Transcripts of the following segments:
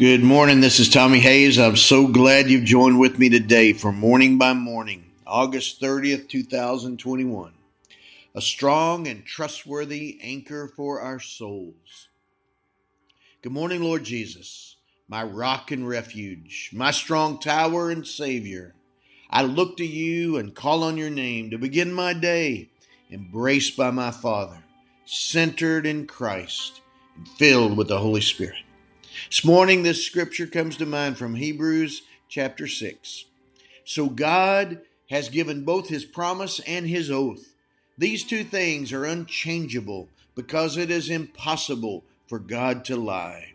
Good morning. This is Tommy Hayes. I'm so glad you've joined with me today for Morning by Morning, August 30th, 2021. A strong and trustworthy anchor for our souls. Good morning, Lord Jesus, my rock and refuge, my strong tower and Savior. I look to you and call on your name to begin my day, embraced by my Father, centered in Christ, and filled with the Holy Spirit. This morning, this scripture comes to mind from Hebrews chapter 6. So God has given both his promise and his oath. These two things are unchangeable because it is impossible for God to lie.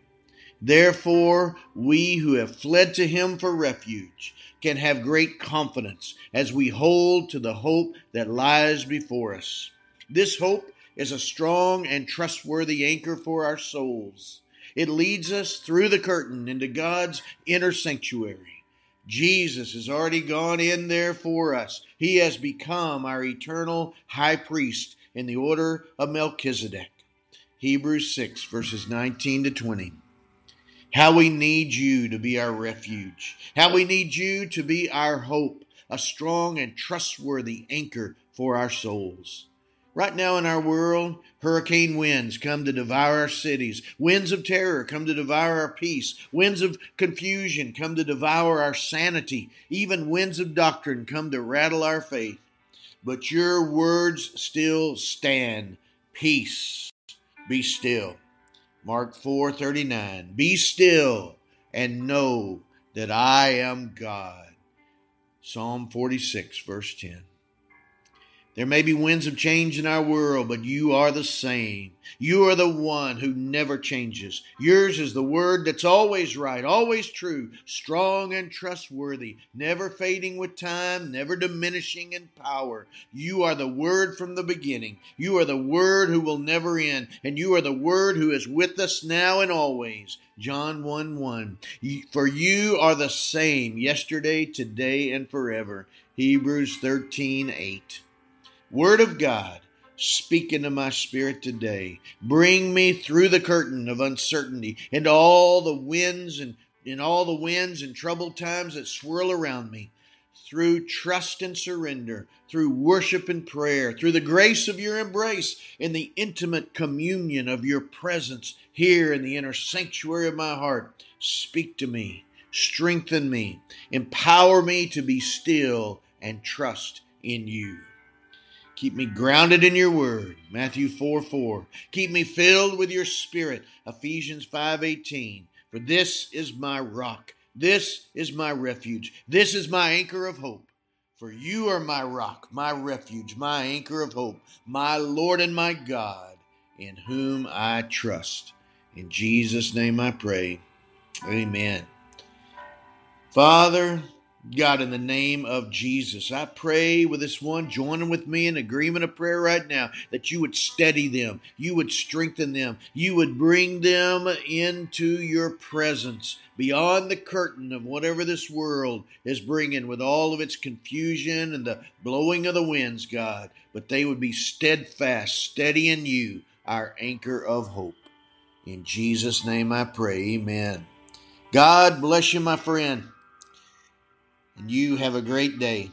Therefore, we who have fled to him for refuge can have great confidence as we hold to the hope that lies before us. This hope is a strong and trustworthy anchor for our souls. It leads us through the curtain into God's inner sanctuary. Jesus has already gone in there for us. He has become our eternal high priest in the order of Melchizedek. Hebrews 6, verses 19 to 20. How we need you to be our refuge. How we need you to be our hope, a strong and trustworthy anchor for our souls. Right now in our world, hurricane winds come to devour our cities. Winds of terror come to devour our peace. Winds of confusion come to devour our sanity. Even winds of doctrine come to rattle our faith. But your words still stand. Peace, be still. Mark 4:39. Be still and know that I am God. Psalm 46 verse 10. There may be winds of change in our world, but you are the same. You are the one who never changes. Yours is the word that's always right, always true, strong and trustworthy, never fading with time, never diminishing in power. You are the word from the beginning. You are the word who will never end, and you are the word who is with us now and always. John 1 1. For you are the same yesterday, today, and forever. Hebrews 13 8. Word of God, speak into my spirit today. Bring me through the curtain of uncertainty and all the winds and in all the winds and troubled times that swirl around me. Through trust and surrender, through worship and prayer, through the grace of your embrace, in the intimate communion of your presence here in the inner sanctuary of my heart, speak to me, strengthen me, empower me to be still and trust in you. Keep me grounded in your word. Matthew 4 4. Keep me filled with your spirit. Ephesians 5 18. For this is my rock. This is my refuge. This is my anchor of hope. For you are my rock, my refuge, my anchor of hope, my Lord and my God, in whom I trust. In Jesus' name I pray. Amen. Father, God, in the name of Jesus, I pray with this one, joining with me in agreement of prayer right now, that you would steady them, you would strengthen them, you would bring them into your presence beyond the curtain of whatever this world is bringing with all of its confusion and the blowing of the winds, God. But they would be steadfast, steady in you, our anchor of hope. In Jesus' name I pray, amen. God bless you, my friend and you have a great day.